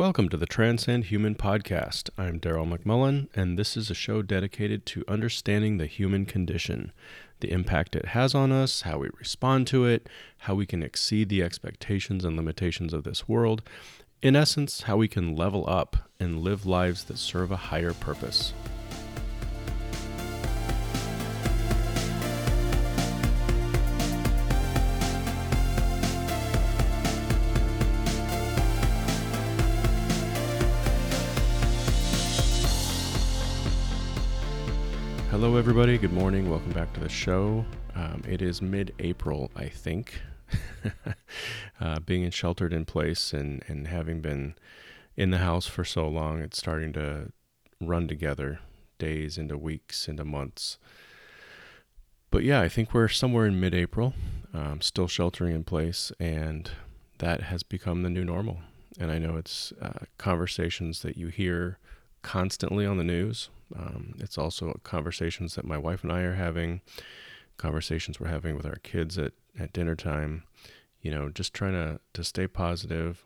Welcome to the Transcend Human podcast. I'm Daryl McMullen, and this is a show dedicated to understanding the human condition, the impact it has on us, how we respond to it, how we can exceed the expectations and limitations of this world. In essence, how we can level up and live lives that serve a higher purpose. Hello, everybody. Good morning. Welcome back to the show. Um, it is mid April, I think. uh, being sheltered in place and, and having been in the house for so long, it's starting to run together days into weeks into months. But yeah, I think we're somewhere in mid April, um, still sheltering in place, and that has become the new normal. And I know it's uh, conversations that you hear constantly on the news um, it's also conversations that my wife and I are having, conversations we're having with our kids at, at dinner time, you know, just trying to, to stay positive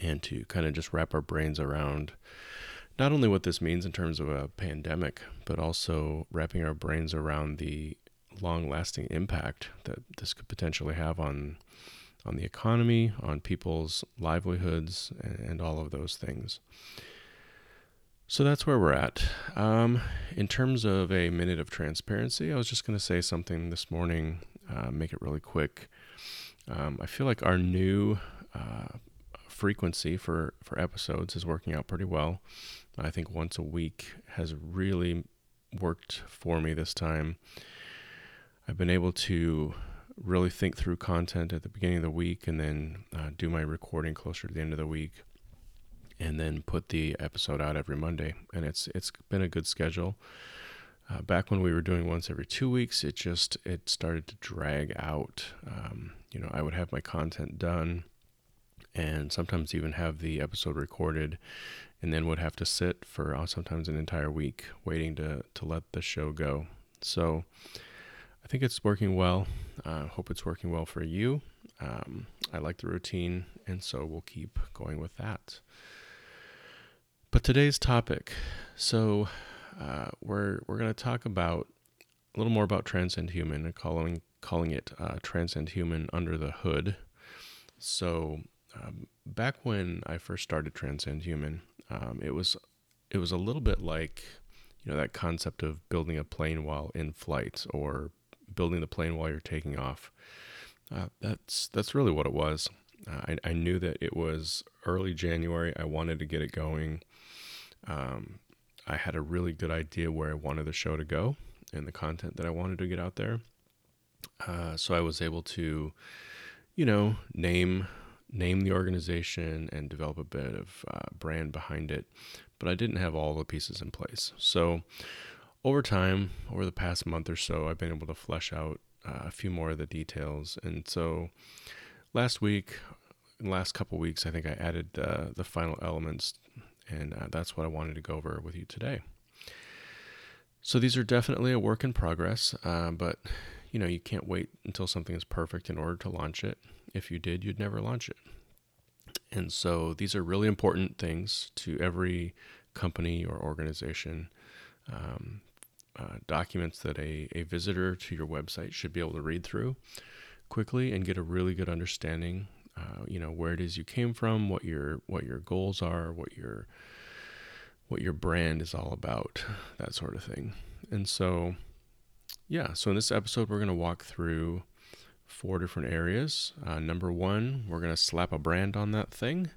and to kind of just wrap our brains around not only what this means in terms of a pandemic, but also wrapping our brains around the long lasting impact that this could potentially have on on the economy, on people's livelihoods, and, and all of those things. So that's where we're at. Um, in terms of a minute of transparency, I was just going to say something this morning, uh, make it really quick. Um, I feel like our new uh, frequency for, for episodes is working out pretty well. I think once a week has really worked for me this time. I've been able to really think through content at the beginning of the week and then uh, do my recording closer to the end of the week and then put the episode out every Monday. And it's it's been a good schedule. Uh, back when we were doing once every two weeks, it just it started to drag out. Um, you know, I would have my content done, and sometimes even have the episode recorded, and then would have to sit for uh, sometimes an entire week waiting to to let the show go. So. I think it's working well. I uh, hope it's working well for you. Um, I like the routine, and so we'll keep going with that. But today's topic, so uh, we're we're going to talk about a little more about transcend human and calling calling it uh, transcend human under the hood. So um, back when I first started transcend human, um, it was it was a little bit like you know that concept of building a plane while in flight or building the plane while you're taking off. Uh, that's that's really what it was. Uh, I, I knew that it was early January. I wanted to get it going. Um, I had a really good idea where I wanted the show to go and the content that I wanted to get out there. Uh, so I was able to, you know, name name the organization and develop a bit of uh, brand behind it, but I didn't have all the pieces in place. So over time, over the past month or so, I've been able to flesh out uh, a few more of the details. And so last week, last couple weeks, I think I added uh, the final elements and uh, that's what I wanted to go over with you today. So these are definitely a work in progress, uh, but you know you can't wait until something is perfect in order to launch it. If you did, you'd never launch it. And so these are really important things to every company or organization. Um, uh, documents that a, a visitor to your website should be able to read through quickly and get a really good understanding uh, you know where it is you came from, what your what your goals are, what your what your brand is all about, that sort of thing. And so, yeah. So in this episode, we're going to walk through four different areas. Uh, number one, we're going to slap a brand on that thing.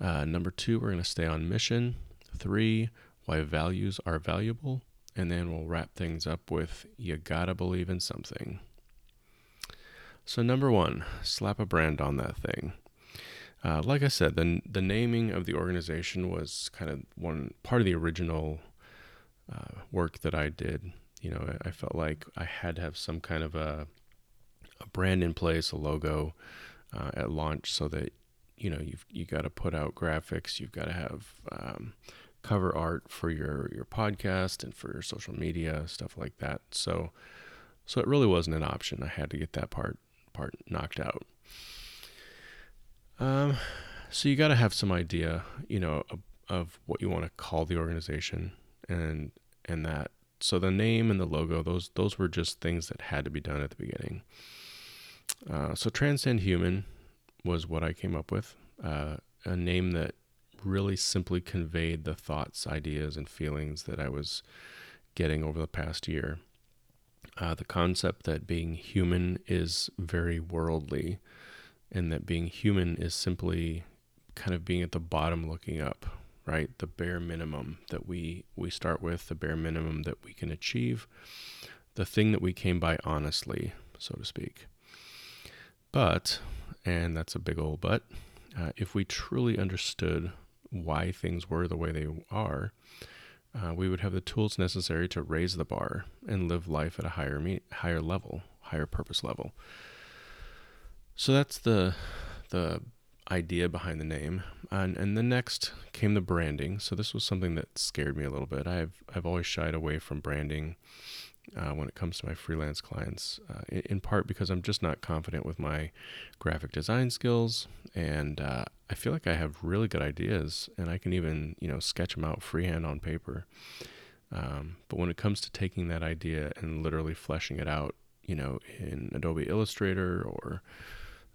Uh, number two, we're going to stay on mission. Three, why values are valuable. And then we'll wrap things up with you gotta believe in something. So, number one, slap a brand on that thing. Uh, like I said, the, the naming of the organization was kind of one part of the original uh, work that I did. You know, I, I, felt like I had to have some kind of a, a brand in place, a logo uh, at launch, so that you know you've you got to put out graphics, you've got to have um, cover art for your your podcast and for your social media stuff like that. So, so it really wasn't an option. I had to get that part part knocked out. Um, so you got to have some idea, you know, of, of what you want to call the organization, and and that. So the name and the logo, those those were just things that had to be done at the beginning. Uh, so transcend human was what I came up with, uh, a name that really simply conveyed the thoughts, ideas, and feelings that I was getting over the past year. Uh, the concept that being human is very worldly, and that being human is simply kind of being at the bottom looking up, right? The bare minimum that we we start with, the bare minimum that we can achieve, the thing that we came by honestly, so to speak. But, and that's a big old but, uh, if we truly understood why things were the way they are, uh, we would have the tools necessary to raise the bar and live life at a higher me- higher level, higher purpose level. So that's the the idea behind the name. And and the next came the branding. So this was something that scared me a little bit. I've I've always shied away from branding uh, when it comes to my freelance clients, uh, in, part because I'm just not confident with my graphic design skills, and uh, I feel like I have really good ideas, and I can even you know sketch them out freehand on paper. Um, but when it comes to taking that idea and literally fleshing it out, you know, in Adobe Illustrator or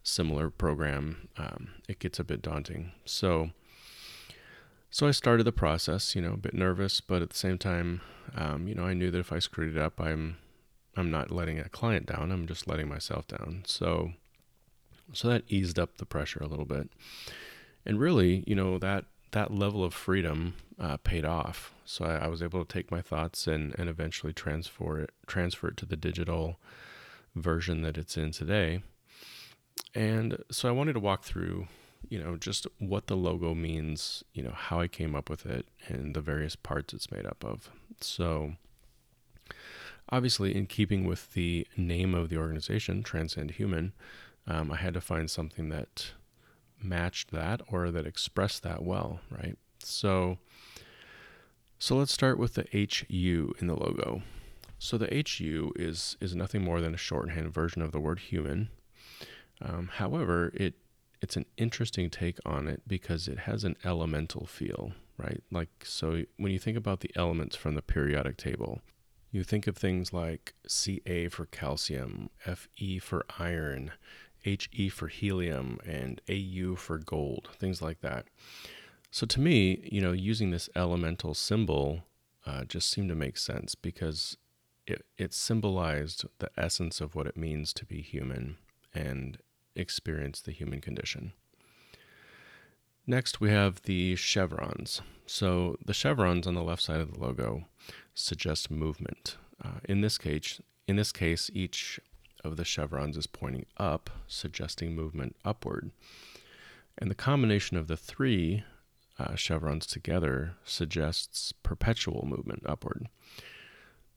similar program, um, it gets a bit daunting. So, so I started the process, you know, a bit nervous, but at the same time, um, you know, I knew that if I screwed it up, I'm, I'm not letting a client down. I'm just letting myself down. So, so that eased up the pressure a little bit, and really, you know, that that level of freedom uh, paid off. So I, I, was able to take my thoughts and and eventually transfer it transfer it to the digital version that it's in today. And so I wanted to walk through, you know, just what the logo means, you know, how I came up with it, and the various parts it's made up of. So, obviously, in keeping with the name of the organization, Transcend Human, um, I had to find something that matched that or that expressed that well, right? So, so let's start with the HU in the logo. So the HU is is nothing more than a shorthand version of the word human, um, however, it it's an interesting take on it because it has an elemental feel, right? Like so when you think about the elements from the periodic table, you think of things like Ca for calcium, Fe for iron, He for helium, and Au for gold, things like that. So to me, you know, using this elemental symbol uh, just seemed to make sense because it, it symbolized the essence of what it means to be human and experience the human condition. Next, we have the chevrons. So, the chevrons on the left side of the logo suggest movement. Uh, in this case, in this case, each of the chevrons is pointing up, suggesting movement upward. And the combination of the three uh, chevrons together suggests perpetual movement upward.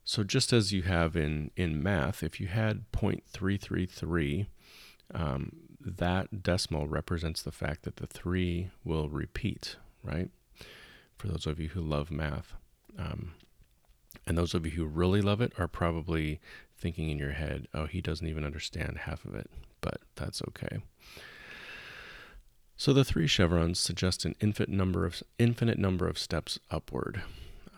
So just as you have in, in math, if you had 0.333 um, that decimal represents the fact that the three will repeat, right? For those of you who love math. Um, and those of you who really love it are probably thinking in your head, oh, he doesn't even understand half of it, but that's okay. So the three chevrons suggest an infinite number of infinite number of steps upward.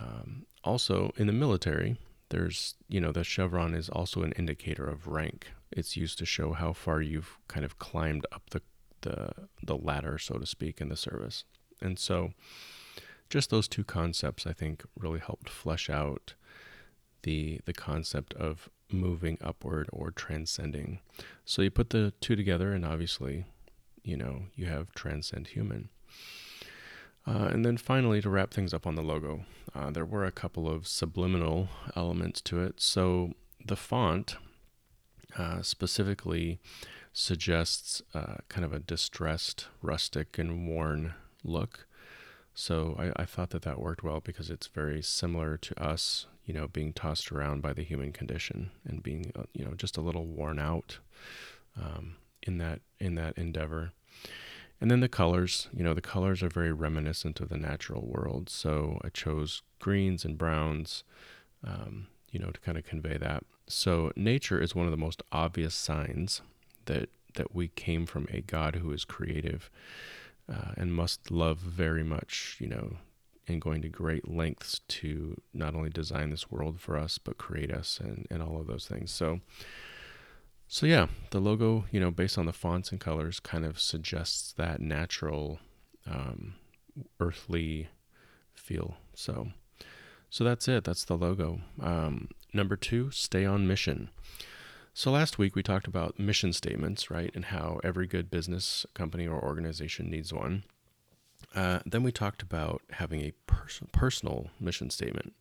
Um, also, in the military, there's you know the chevron is also an indicator of rank it's used to show how far you've kind of climbed up the the the ladder so to speak in the service. And so just those two concepts i think really helped flesh out the the concept of moving upward or transcending. So you put the two together and obviously you know you have transcend human. Uh, and then finally, to wrap things up on the logo, uh, there were a couple of subliminal elements to it. So the font uh, specifically suggests uh, kind of a distressed, rustic, and worn look. So I, I, thought that that worked well because it's very similar to us, you know, being tossed around by the human condition and being, uh, you know, just a little worn out um, in that in that endeavor. And then the colors, you know, the colors are very reminiscent of the natural world. So I chose greens and browns, um, you know, to kind of convey that. So nature is one of the most obvious signs that that we came from a God who is creative. uh, and must love very much, you know, and going to great lengths to not only design this world for us, but create us and, and all of those things. So, so yeah, the logo, you know, based on the fonts and colors, kind of suggests that natural, um, earthly feel. So, so that's it. That's the logo. Um, number two, stay on mission. So last week we talked about mission statements, right, and how every good business, company, or organization needs one. Uh, then we talked about having a pers- personal mission statement.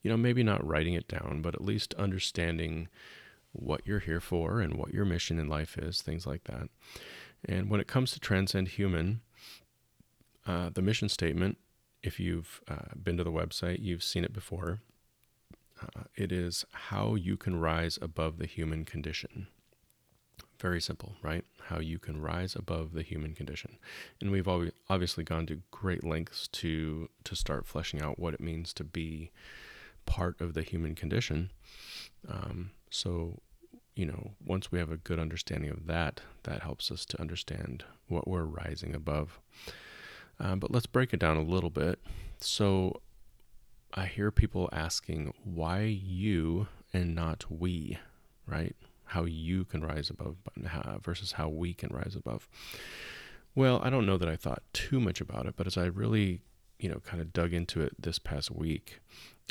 You know, maybe not writing it down, but at least understanding what you're here for and what your mission in life is, things like that. And when it comes to Transcend Human, uh, the mission statement, if you've uh, been to the website, you've seen it before. Uh, it is how you can rise above the human condition. Very simple, right? How you can rise above the human condition. And we've obviously gone to great lengths to to start fleshing out what it means to be part of the human condition. Um, so, you know, once we have a good understanding of that, that helps us to understand what we're rising above. Um, but let's break it down a little bit. So, I hear people asking why you and not we, right? how you can rise above versus how we can rise above. Well, I don't know that I thought too much about it, but as I really, you know, kind of dug into it this past week,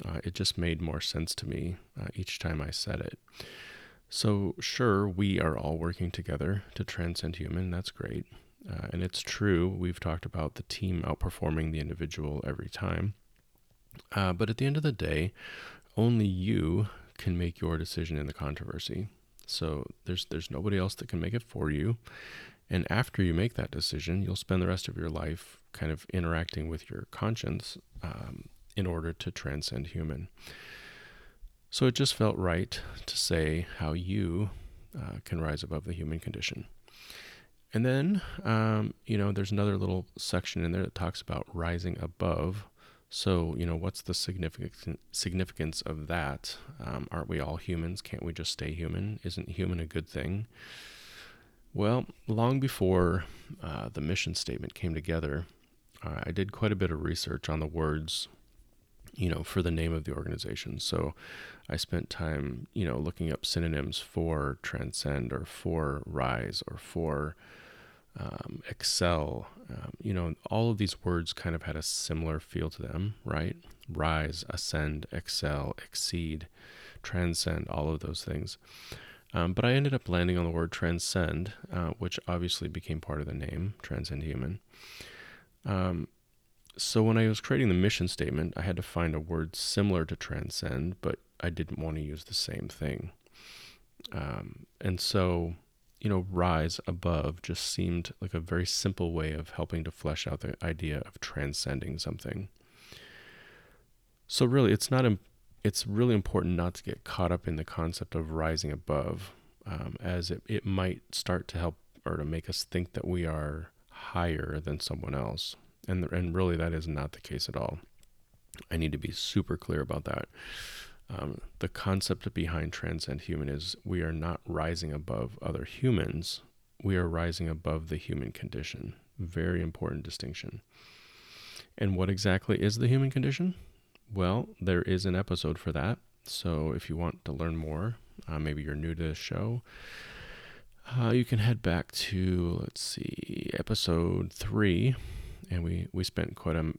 uh, it just made more sense to me uh, each time I said it. So, sure, we are all working together to transcend human. That's great. Uh, and it's true. We've talked about the team outperforming the individual every time. Uh, but at the end of the day, only you can make your decision in the controversy. So there's there's nobody else that can make it for you. And after you make that decision, you'll spend the rest of your life kind of interacting with your conscience um, in order to transcend human. So it just felt right to say how you uh, can rise above the human condition. And then, um, you know, there's another little section in there that talks about rising above. So, you know, what's the significance significance of that? Um, aren't we all humans? Can't we just stay human? Isn't human a good thing? Well, long before uh, the mission statement came together, uh, I did quite a bit of research on the words, you know, for the name of the organization. So I spent time, you know, looking up synonyms for transcend or for rise or for um, excel. Um, you know, all of these words kind of had a similar feel to them, right? Rise, ascend, excel, exceed, transcend, all of those things. Um, but I ended up landing on the word transcend, uh, which obviously became part of the name, Transcend Human. Um, so when I was creating the mission statement, I had to find a word similar to transcend, but I didn't want to use the same thing. Um, and so you know, rise above just seemed like a very simple way of helping to flesh out the idea of transcending something. So really, it's not. It's really important not to get caught up in the concept of rising above, um, as it, it might start to help or to make us think that we are higher than someone else, and and really that is not the case at all. I need to be super clear about that. Um, the concept behind transcend human is we are not rising above other humans, we are rising above the human condition. Very important distinction. And what exactly is the human condition? Well, there is an episode for that. So if you want to learn more, uh, maybe you're new to the show, uh, you can head back to, let's see, episode three. And we, we spent quite a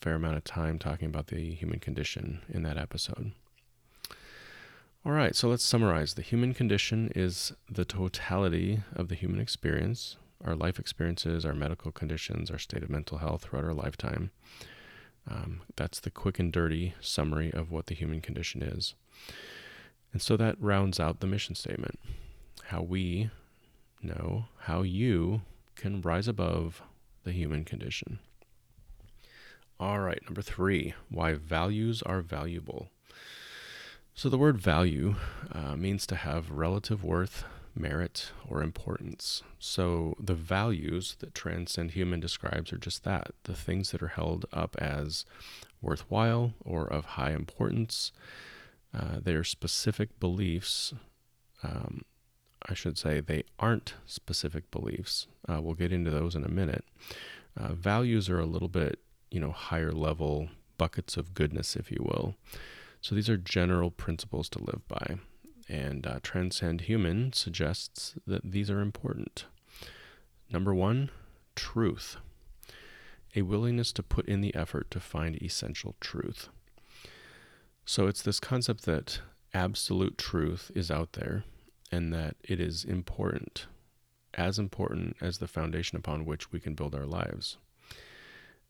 fair amount of time talking about the human condition in that episode. All right, so let's summarize. The human condition is the totality of the human experience, our life experiences, our medical conditions, our state of mental health throughout our lifetime. Um, that's the quick and dirty summary of what the human condition is. And so that rounds out the mission statement how we know how you can rise above the human condition. All right, number three why values are valuable. So, the word value uh, means to have relative worth, merit, or importance. So, the values that Transcend Human describes are just that the things that are held up as worthwhile or of high importance. Uh, they are specific beliefs. Um, I should say they aren't specific beliefs. Uh, we'll get into those in a minute. Uh, values are a little bit, you know, higher level buckets of goodness, if you will. So these are general principles to live by. And uh, Transcend Human suggests that these are important. Number one, truth. A willingness to put in the effort to find essential truth. So it's this concept that absolute truth is out there and that it is important, as important as the foundation upon which we can build our lives.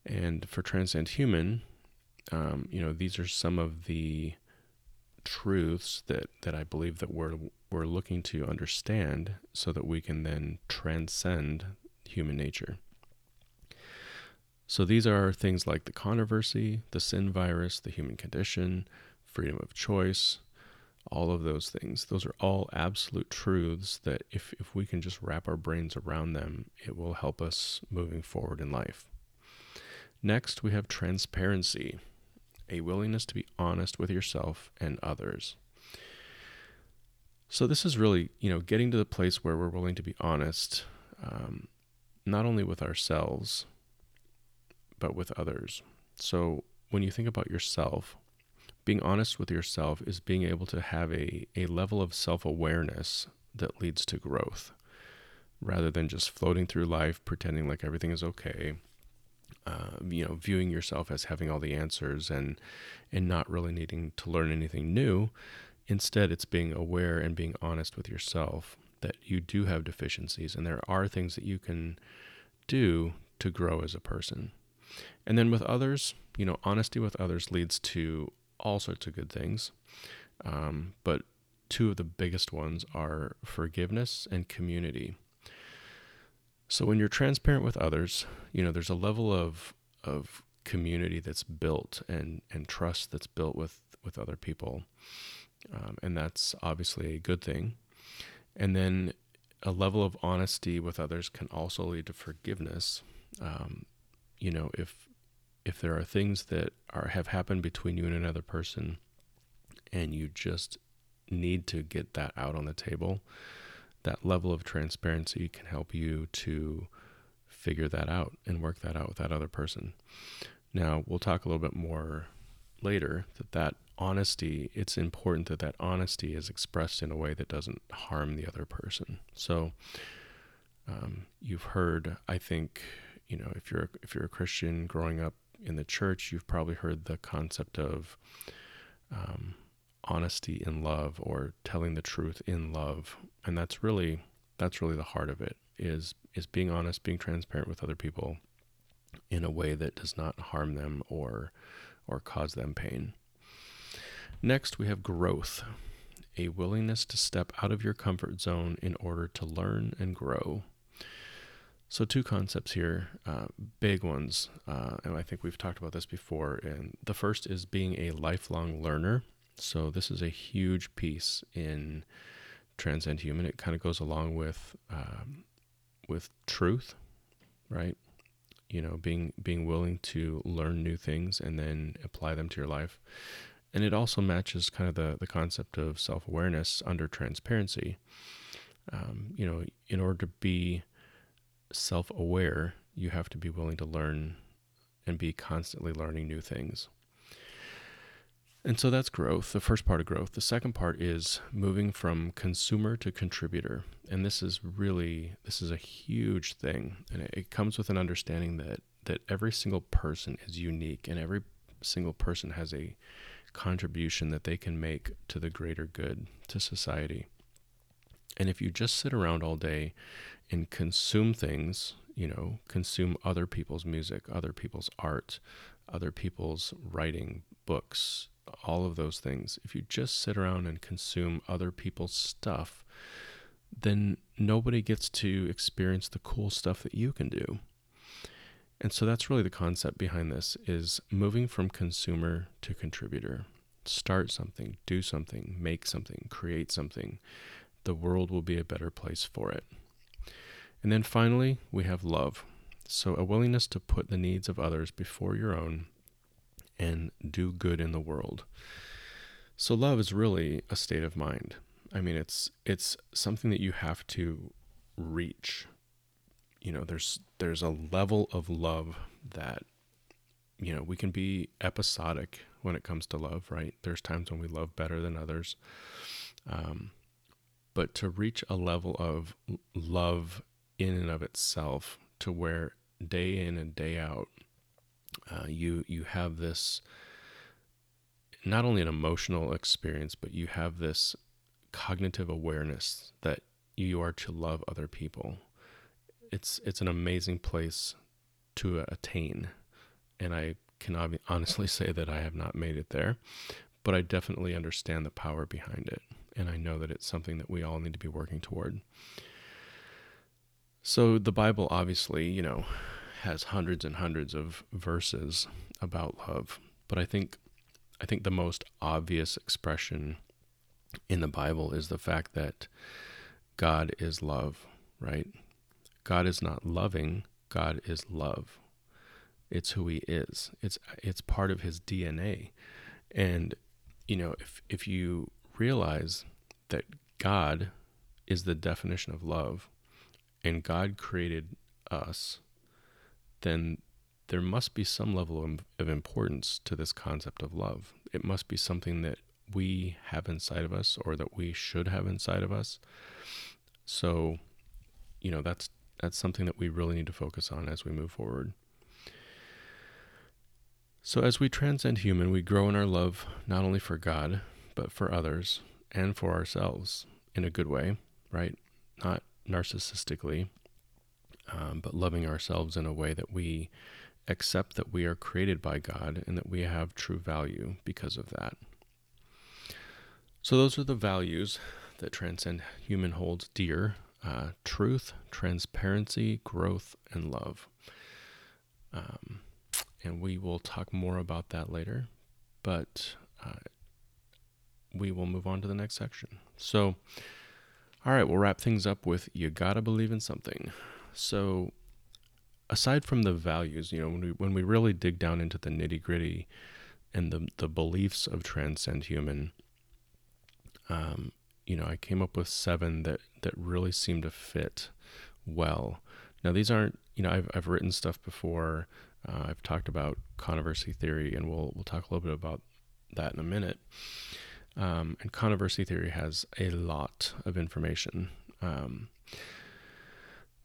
And for Transcend Human, um, you know, these are some of the truths that, that I believe that we're we're looking to understand so that we can then transcend human nature. So these are things like the controversy, the sin virus, the human condition, freedom of choice, all of those things. Those are all absolute truths that if, if we can just wrap our brains around them, it will help us moving forward in life. Next, we have transparency, a willingness to be honest with yourself and others. So this is really, you know, getting to the place where we're willing to be honest, um, not only with ourselves, but with others. So when you think about yourself, being honest with yourself is being able to have a, a level of self awareness that leads to growth rather than just floating through life pretending like everything is okay. Uh, you know, viewing yourself as having all the answers and and not really needing to learn anything new. Instead, it's being aware and being honest with yourself that you do have deficiencies and there are things that you can do to grow as a person. And then with others, you know, honesty with others leads to all sorts of good things. Um, but two of the biggest ones are forgiveness and community. So when you're transparent with others, you know, there's a level of of community that's built and and trust that's built with with other people, um, and that's obviously a good thing. And then a level of honesty with others can also lead to forgiveness. Um, you know, if if there are things that are have happened between you and another person and you just need to get that out on the table that level of transparency can help you to figure that out and work that out with that other person. Now we'll talk a little bit more later that that honesty it's important that that honesty is expressed in a way that doesn't harm the other person. So um, you've heard i think you know if you're if you're a christian growing up in the church, you've probably heard the concept of um, honesty in love or telling the truth in love, and that's really that's really the heart of it is is being honest, being transparent with other people in a way that does not harm them or or cause them pain. Next, we have growth, a willingness to step out of your comfort zone in order to learn and grow. So, two concepts here, uh, big ones, uh, and I think we've talked about this before. And the first is being a lifelong learner. So, this is a huge piece in Transcend Human. It kind of goes along with um, with truth, right? You know, being being willing to learn new things and then apply them to your life. And it also matches kind of the the concept of self awareness under transparency. Um, you know, in order to be self aware, you have to be willing to learn and be constantly learning new things. And so that's growth, the first part of growth. The second part is moving from consumer to contributor. And this is really this is a huge thing. And it, it comes with an understanding that that every single person is unique and every single person has a contribution that they can make to the greater good, to society. And if you just sit around all day and consume things, you know, consume other people's music, other people's art, other people's writing, books, all of those things, if you just sit around and consume other people's stuff, then nobody gets to experience the cool stuff that you can do. And so that's really the concept behind this is moving from consumer to contributor. Start something, do something, make something, create something. The world will be a better place for it. And then finally, we have love. So, a willingness to put the needs of others before your own and do good in the world. So, love is really a state of mind. I mean, it's it's something that you have to reach. you know, there's there's a level of love that you know, we can be episodic when it comes to love, right? There's times when we love better than others. Um, but to reach a level of love in and of itself to where day in and day out, uh, you you have this not only an emotional experience, but you have this cognitive awareness that you are to love other people. It's it's an amazing place to attain, and I can honestly say that I have not made it there, but I definitely understand the power behind it, and I know that it's something that we all need to be working toward. So the Bible obviously, you know, has hundreds and hundreds of verses about love, but I think I think the most obvious expression in the Bible is the fact that God is love, right? God is not loving, God is love. It's who he is. It's it's part of his DNA. And you know, if if you realize that God is the definition of love and God created us, then there must be some level of, importance to this concept of love. It must be something that we have inside of us or that we should have inside of us. So, you know, that's that's something that we really need to focus on as we move forward. So, as we transcend human, we grow in our love not only for God, but for others and for ourselves in a good way, right? Not narcissistically, um, but loving ourselves in a way that we accept that we are created by God and that we have true value because of that. So, those are the values that Transcend Human holds dear uh, truth, transparency, growth, and love. Um, and we will talk more about that later. But uh, we will move on to the next section. So, all right, we'll wrap things up with you gotta believe in something. So, aside from the values, you know, when we when we really dig down into the nitty gritty and the the beliefs of transcend human, um, you know, I came up with seven that that really seem to fit well. Now, these aren't, you know, I've I've written stuff before uh, I've talked about controversy theory, and we'll we'll talk a little bit about that in a minute. Um, and controversy theory has a lot of information. Um,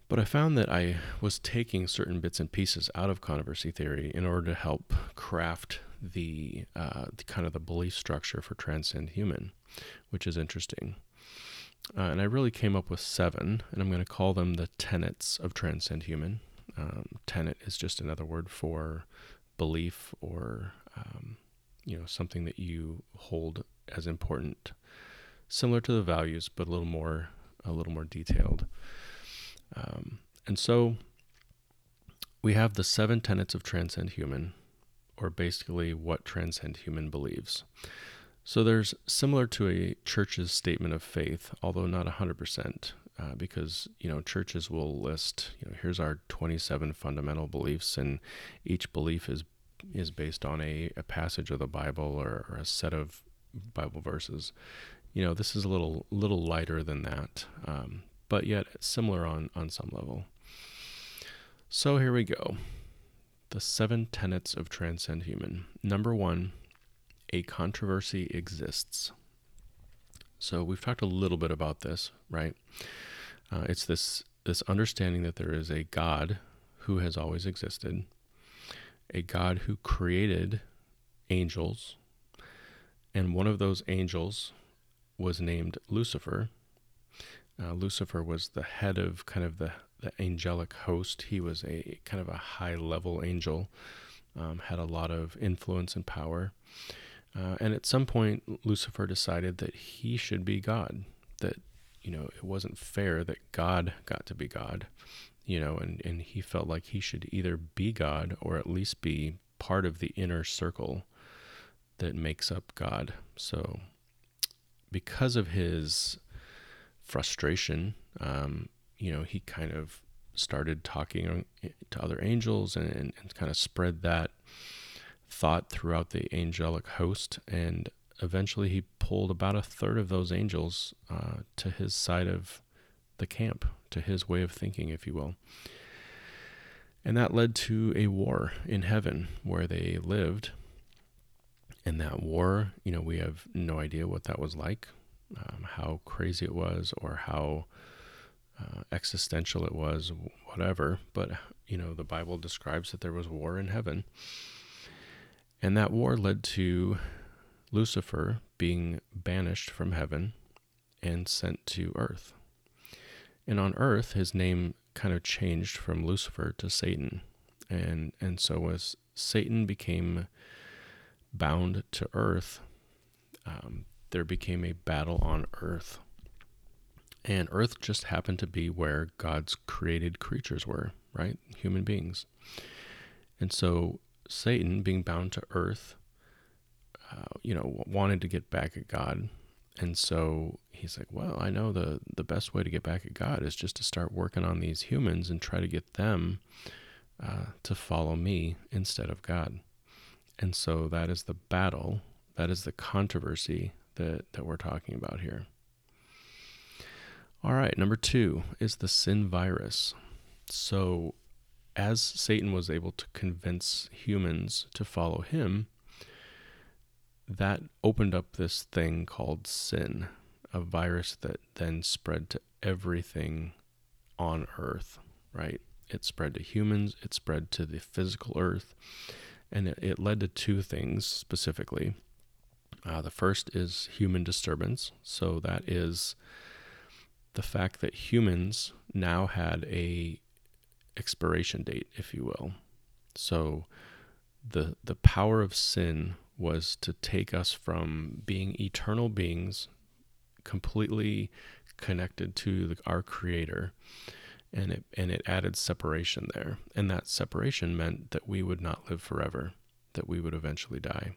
but I found that I was taking certain bits and pieces out of controversy theory in order to help craft the, uh, the kind of the belief structure for transcend human, which is interesting. Uh, and I really came up with seven, and I'm going to call them the tenets of transcend human. Um, tenet is just another word for belief or um, you know something that you hold as important, similar to the values, but a little more a little more detailed. Um, and so we have the seven tenets of transcend human, or basically what transcend human believes. So there's similar to a church's statement of faith, although not 100% uh, because you know churches will list you know here's our 27 fundamental beliefs and each belief is is based on a, a passage of the bible or, or, a set of bible verses you know this is a little little lighter than that um, but yet similar on on some level. So here we go. The seven tenets of transcend human. Number one a controversy exists. So we've talked a little bit about this right? Uh, it's this this understanding that there is a God who has always existed, a God who created angels, and one of those angels was named Lucifer. Uh, Lucifer was the head of kind of the, the angelic host. He was a kind of a high level angel, um, had a lot of influence and power. Uh, and at some point, Lucifer decided that he should be God, that you know, it wasn't fair that God got to be God, you know, and, and he felt like he should either be God or at least be part of the inner circle that makes up God. So, because of his frustration, um, you know, he kind of started talking to other angels and, and, and kind of spread that thought throughout the angelic host. And eventually he pulled about a third of those angels uh, to his side of the camp, to his way of thinking, if you will. And that led to a war in heaven where they lived. And that war, you know, we have no idea what that was like, um, how crazy it was, or how uh, existential it was, whatever. But, you know, the Bible describes that there was war in heaven. And that war led to Lucifer being banished from heaven and sent to earth. And on earth, his name kind of changed from Lucifer to Satan. And, and so as Satan became bound to earth, um, there became a battle on earth. And earth just happened to be where God's created creatures were, right? Human beings. And so Satan, being bound to earth, uh, you know, wanted to get back at God. And so he's like, well, I know the, the best way to get back at God is just to start working on these humans and try to get them uh, to follow me instead of God. And so that is the battle, that is the controversy that, that we're talking about here. All right, number two is the sin virus. So, as Satan was able to convince humans to follow him, that opened up this thing called sin, a virus that then spread to everything on earth, right? It spread to humans, it spread to the physical earth, and it, it led to two things specifically. Uh, the first is human disturbance. So that is the fact that humans now had a expiration date, if you will. So the the power of sin was to take us from being eternal beings, completely connected to the, our Creator, and it and it added separation there. And that separation meant that we would not live forever, that we would eventually die.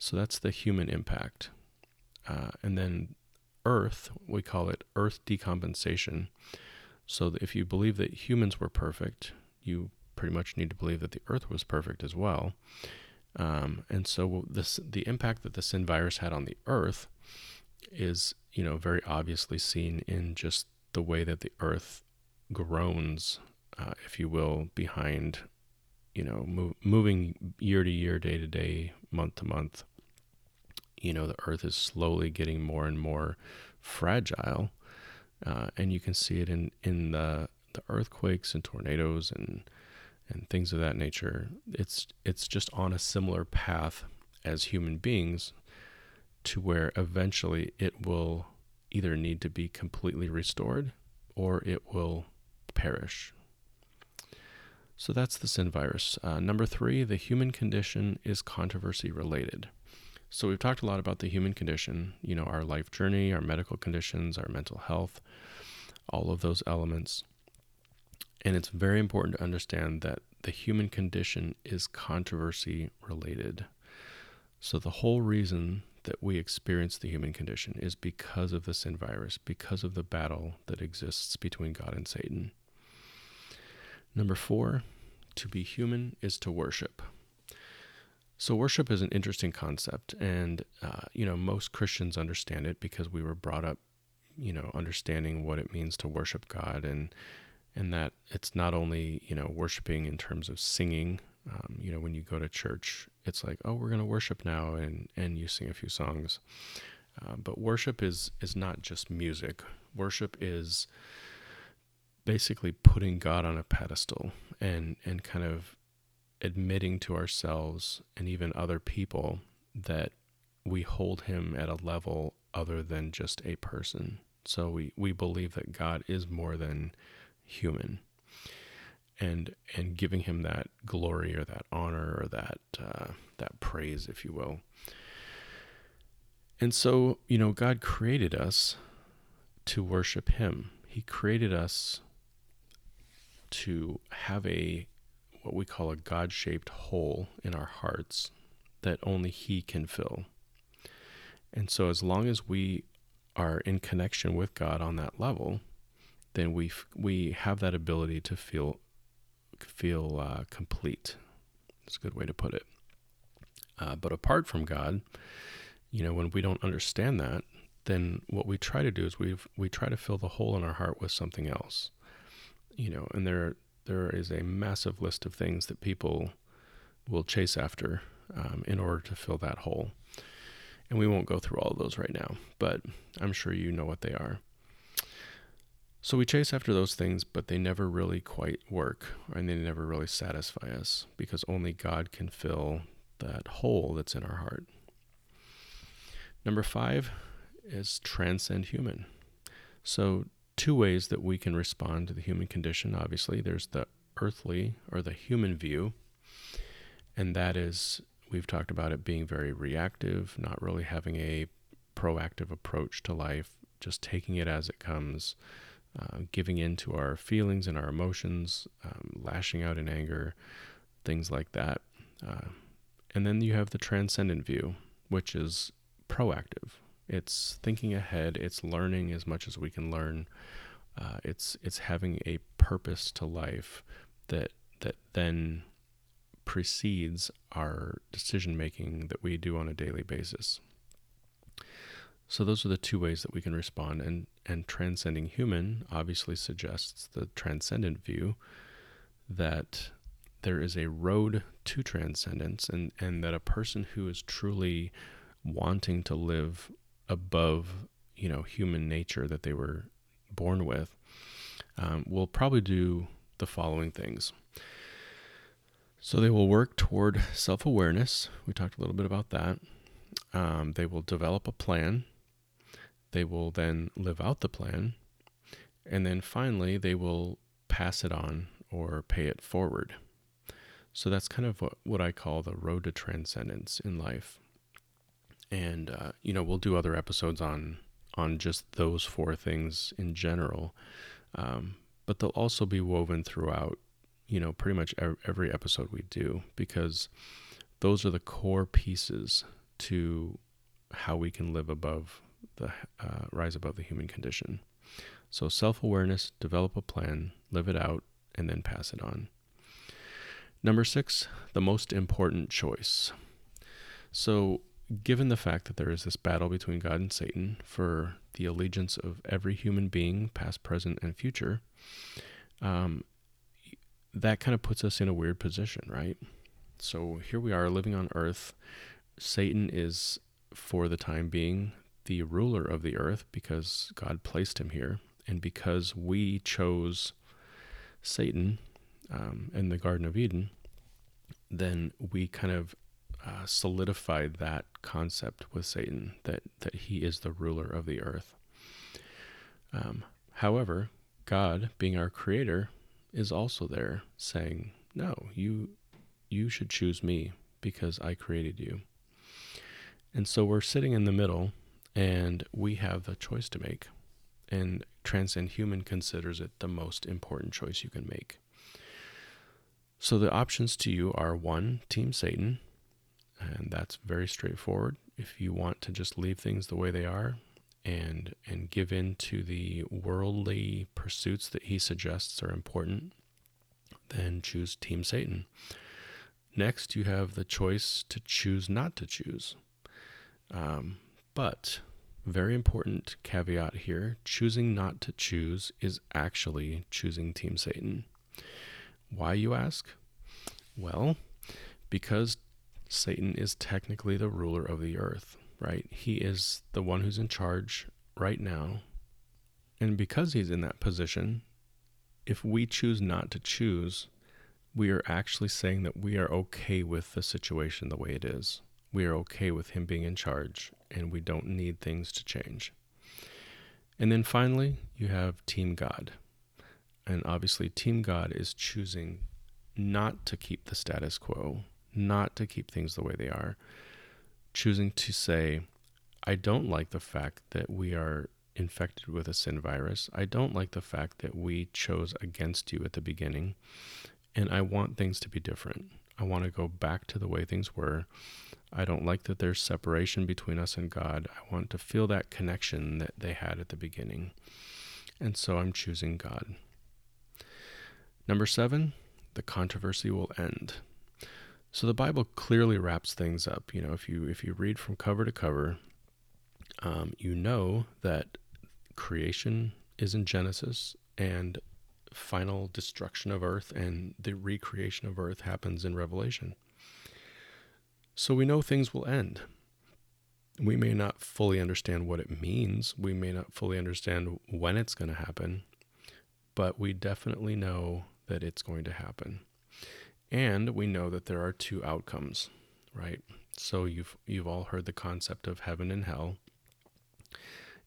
So that's the human impact. Uh, and then Earth, we call it Earth decompensation. So if you believe that humans were perfect, you pretty much need to believe that the Earth was perfect as well. Um, and so this the impact that the sin virus had on the Earth is, you know, very obviously seen in just the way that the Earth groans, uh, if you will, behind, you know, moving year to year, day to day, month to month. You know, the Earth is slowly getting more and more fragile, uh, and you can see it in in the the earthquakes and tornadoes and and things of that nature. It's it's just on a similar path as human beings to where eventually it will either need to be completely restored or it will perish. So that's the sin virus. Uh, number three, the human condition is controversy related. So we've talked a lot about the human condition, you know, our life journey, our medical conditions, our mental health, all of those elements. And it's very important to understand that the human condition is controversy related. So, the whole reason that we experience the human condition is because of the sin virus, because of the battle that exists between God and Satan. Number four, to be human is to worship. So, worship is an interesting concept, and uh, you know most Christians understand it because we were brought up, you know, understanding what it means to worship God and and that it's not only you know worshiping in terms of singing um, you know when you go to church it's like oh we're going to worship now and and you sing a few songs. Uh, but worship is is not just music. Worship is basically putting god on a pedestal and and kind of admitting to ourselves and even other people that we hold him at a level other than just a person. So we we believe that god is more than human. And and giving him that glory or that honor or that uh, that praise if you will. And so you know god created us to worship him. He created us to have a what we call a god-shaped hole in our hearts that only he can fill and so as long as we are in connection with god on that level then we we have that ability to feel feel uh, complete. That's a good way to put it. Uh, but apart from God, you know, when we don't understand that, then what we try to do is we we try to fill the hole in our heart with something else. You know, and there there is a massive list of things that people will chase after um, in order to fill that hole. And we won't go through all of those right now, but I'm sure you know what they are. So we chase after those things, but they never really quite work, and they never really satisfy us because only God can fill that hole that's in our heart. Number five is transcend human. So, two ways that we can respond to the human condition obviously, there's the earthly or the human view, and that is, we've talked about it being very reactive, not really having a proactive approach to life, just taking it as it comes uh, giving in to our feelings and our emotions, um, lashing out in anger, things like that. Uh, and then you have the transcendent view, which is proactive. It's thinking ahead. It's learning as much as we can learn. Uh, it's it's having a purpose to life that that then precedes our decision making that we do on a daily basis. So those are the two ways that we can respond. And, and transcending human obviously suggests the transcendent view that there is a road to transcendence and, and that a person who is truly wanting to live above, you know, human nature that they were born with um, will probably do the following things. So they will work toward self awareness. We talked a little bit about that. Um, they will develop a plan they will then live out the plan. And then finally, they will pass it on or pay it forward. So that's kind of what, what I call the road to transcendence in life. And, uh, you know, we'll do other episodes on, on just those four things in general. Um, but they'll also be woven throughout, you know, pretty much every episode we do because those are the core pieces to how we can live above the uh, rise above the human condition. So self awareness, develop a plan, live it out, and then pass it on. Number six, the most important choice. So, given the fact that there is this battle between God and Satan for the allegiance of every human being, past, present, and future, um, that kind of puts us in a weird position, right? So here we are living on earth. Satan is, for the time being, the ruler of the earth because God placed him here, and because we chose Satan um, in the Garden of Eden, then we kind of uh, solidified that concept with Satan that that he is the ruler of the earth. Um, however, God, being our creator, is also there saying, "No, you you should choose me because I created you." And so we're sitting in the middle and we have a choice to make. And Transcend Human considers it the most important choice you can make. So the options to you are one, Team Satan, and that's very straightforward. If you want to just leave things the way they are and and give in to the worldly pursuits that he suggests are important, then choose Team Satan. Next, you have the choice to choose not to choose. Um, but, very important caveat here choosing not to choose is actually choosing Team Satan. Why, you ask? Well, because Satan is technically the ruler of the earth, right? He is the one who's in charge right now. And because he's in that position, if we choose not to choose, we are actually saying that we are okay with the situation the way it is we are okay with Him being in charge and we don't need things to change. And then finally, you have Team God. And obviously, Team God is choosing not to keep the status quo, not to keep things the way they are, choosing to say, I don't like the fact that we are infected with a sin virus. I don't like the fact that we chose against you at the beginning. And I want things to be different. I want to go back to the way things were. I don't like that there's separation between us and God. I want to feel that connection that they had at the beginning. And so I'm choosing God. Number seven, the controversy will end. So the Bible clearly wraps things up. You know, if you if you read from cover to cover, um, you know that creation is in Genesis and final destruction of Earth and the recreation of Earth happens in Revelation. So we know things will end. We may not fully understand what it means. We may not fully understand when it's going to happen, but we definitely know that it's going to happen. And we know that there are two outcomes, right? So you've you've all heard the concept of heaven and hell.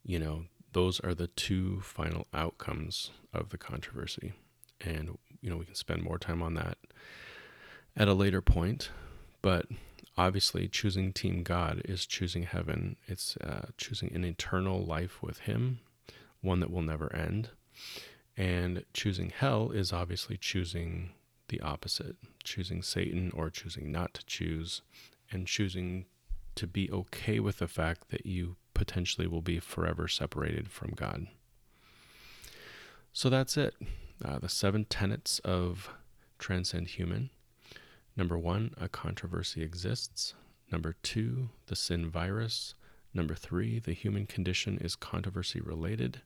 You know, those are the two final outcomes of the controversy. And you know, we can spend more time on that at a later point, but obviously choosing team God is choosing heaven. It's uh, choosing an eternal life with him, one that will never end. And choosing hell is obviously choosing the opposite, choosing Satan or choosing not to choose, and choosing to be okay with the fact that you potentially will be forever separated from God. So that's it. Uh, the seven tenets of Transcend Human. Number one, a controversy exists. Number two, the sin virus. Number three, the human condition is controversy related.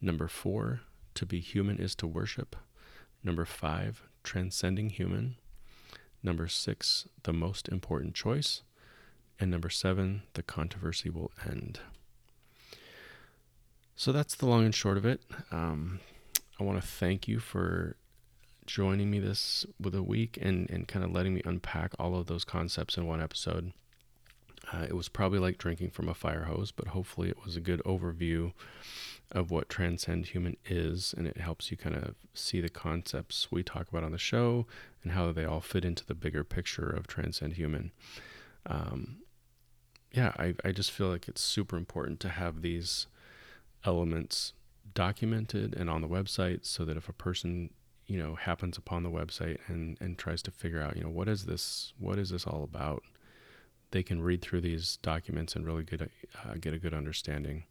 Number four, to be human is to worship. Number five, transcending human. Number six, the most important choice. And number seven, the controversy will end. So that's the long and short of it. Um, I want to thank you for joining me this with a week and, and kind of letting me unpack all of those concepts in one episode. Uh, it was probably like drinking from a fire hose, but hopefully it was a good overview of what transcend human is, and it helps you kind of see the concepts we talk about on the show and how they all fit into the bigger picture of transcend human. Um, yeah, I, I just feel like it's super important to have these elements documented and on the website so that if a person you know happens upon the website and and tries to figure out you know what is this what is this all about they can read through these documents and really get a, uh, get a good understanding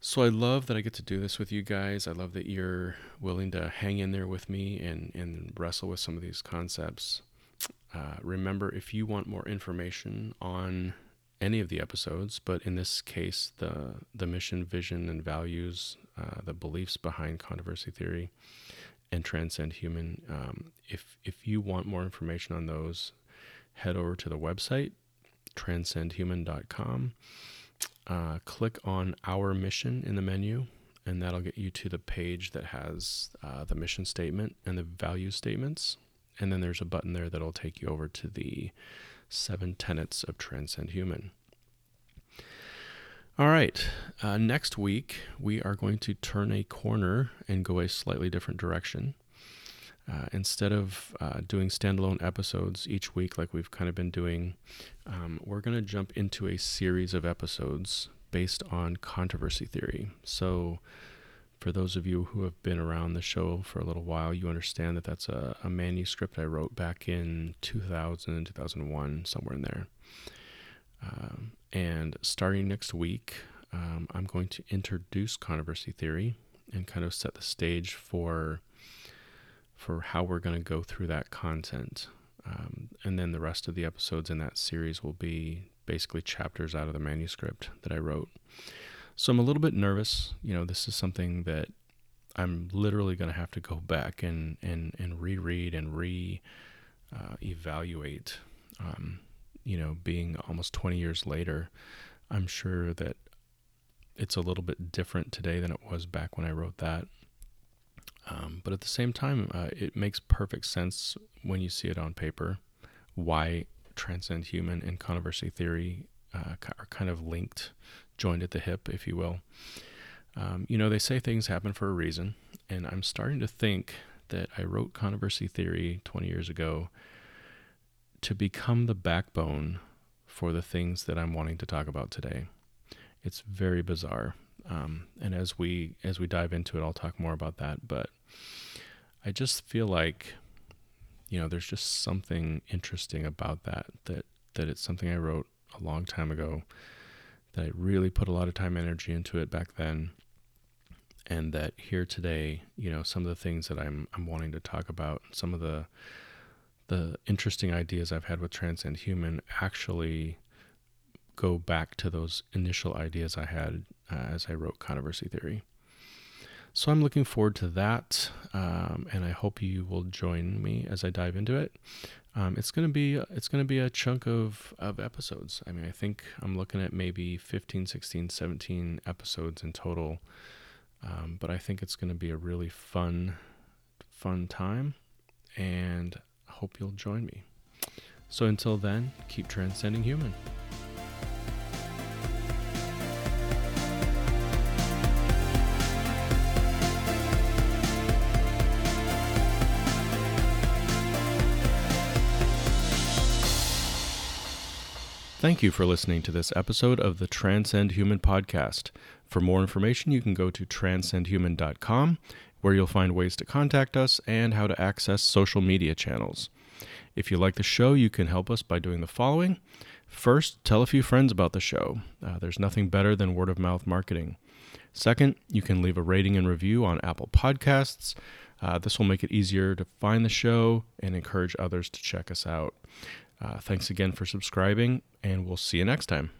so I love that I get to do this with you guys. I love that you're willing to hang in there with me and, and wrestle with some of these concepts. Uh, remember, if you want more information on any of the episodes, but in this case, the the mission, vision, and values, uh, the beliefs behind controversy theory, and transcend human. Um, if if you want more information on those, head over to the website transcendhuman.com uh, click on Our Mission in the menu, and that'll get you to the page that has uh, the mission statement and the value statements. And then there's a button there that'll take you over to the seven tenets of Transcend Human. All right, uh, next week we are going to turn a corner and go a slightly different direction. Uh, instead of uh, doing standalone episodes each week like we've kind of been doing, um, we're going to jump into a series of episodes based on controversy theory. So, for those of you who have been around the show for a little while, you understand that that's a, a manuscript I wrote back in 2000, 2001, somewhere in there. Um, and starting next week, um, I'm going to introduce controversy theory and kind of set the stage for for how we're going to go through that content. Um, and then the rest of the episodes in that series will be basically chapters out of the manuscript that I wrote. So I'm a little bit nervous. You know, this is something that I'm literally going to have to go back and, and, and reread and re uh, evaluate. Um, you know, being almost 20 years later, I'm sure that it's a little bit different today than it was back when I wrote that. Um, but at the same time, uh, it makes perfect sense when you see it on paper why transcend human and controversy theory uh, are kind of linked, joined at the hip, if you will. Um, you know, they say things happen for a reason, and I'm starting to think that I wrote controversy theory 20 years ago to become the backbone for the things that I'm wanting to talk about today. It's very bizarre. Um, and as we as we dive into it, I'll talk more about that. But I just feel like, you know, there's just something interesting about that. That that it's something I wrote a long time ago. That I really put a lot of time and energy into it back then. And that here today, you know, some of the things that I'm I'm wanting to talk about, some of the the interesting ideas I've had with Transcend Human actually go back to those initial ideas I had uh, as I wrote Controversy Theory. So I'm looking forward to that, um, and I hope you will join me as I dive into it. Um, it's gonna be it's gonna be a chunk of of episodes. I mean, I think I'm looking at maybe 15, 16, 17 episodes in total. Um, but I think it's gonna be a really fun fun time, and I hope you'll join me. So until then, keep transcending human. Thank you for listening to this episode of the Transcend Human podcast. For more information, you can go to transcendhuman.com, where you'll find ways to contact us and how to access social media channels. If you like the show, you can help us by doing the following. First, tell a few friends about the show. Uh, there's nothing better than word of mouth marketing. Second, you can leave a rating and review on Apple Podcasts. Uh, this will make it easier to find the show and encourage others to check us out. Uh, thanks again for subscribing, and we'll see you next time.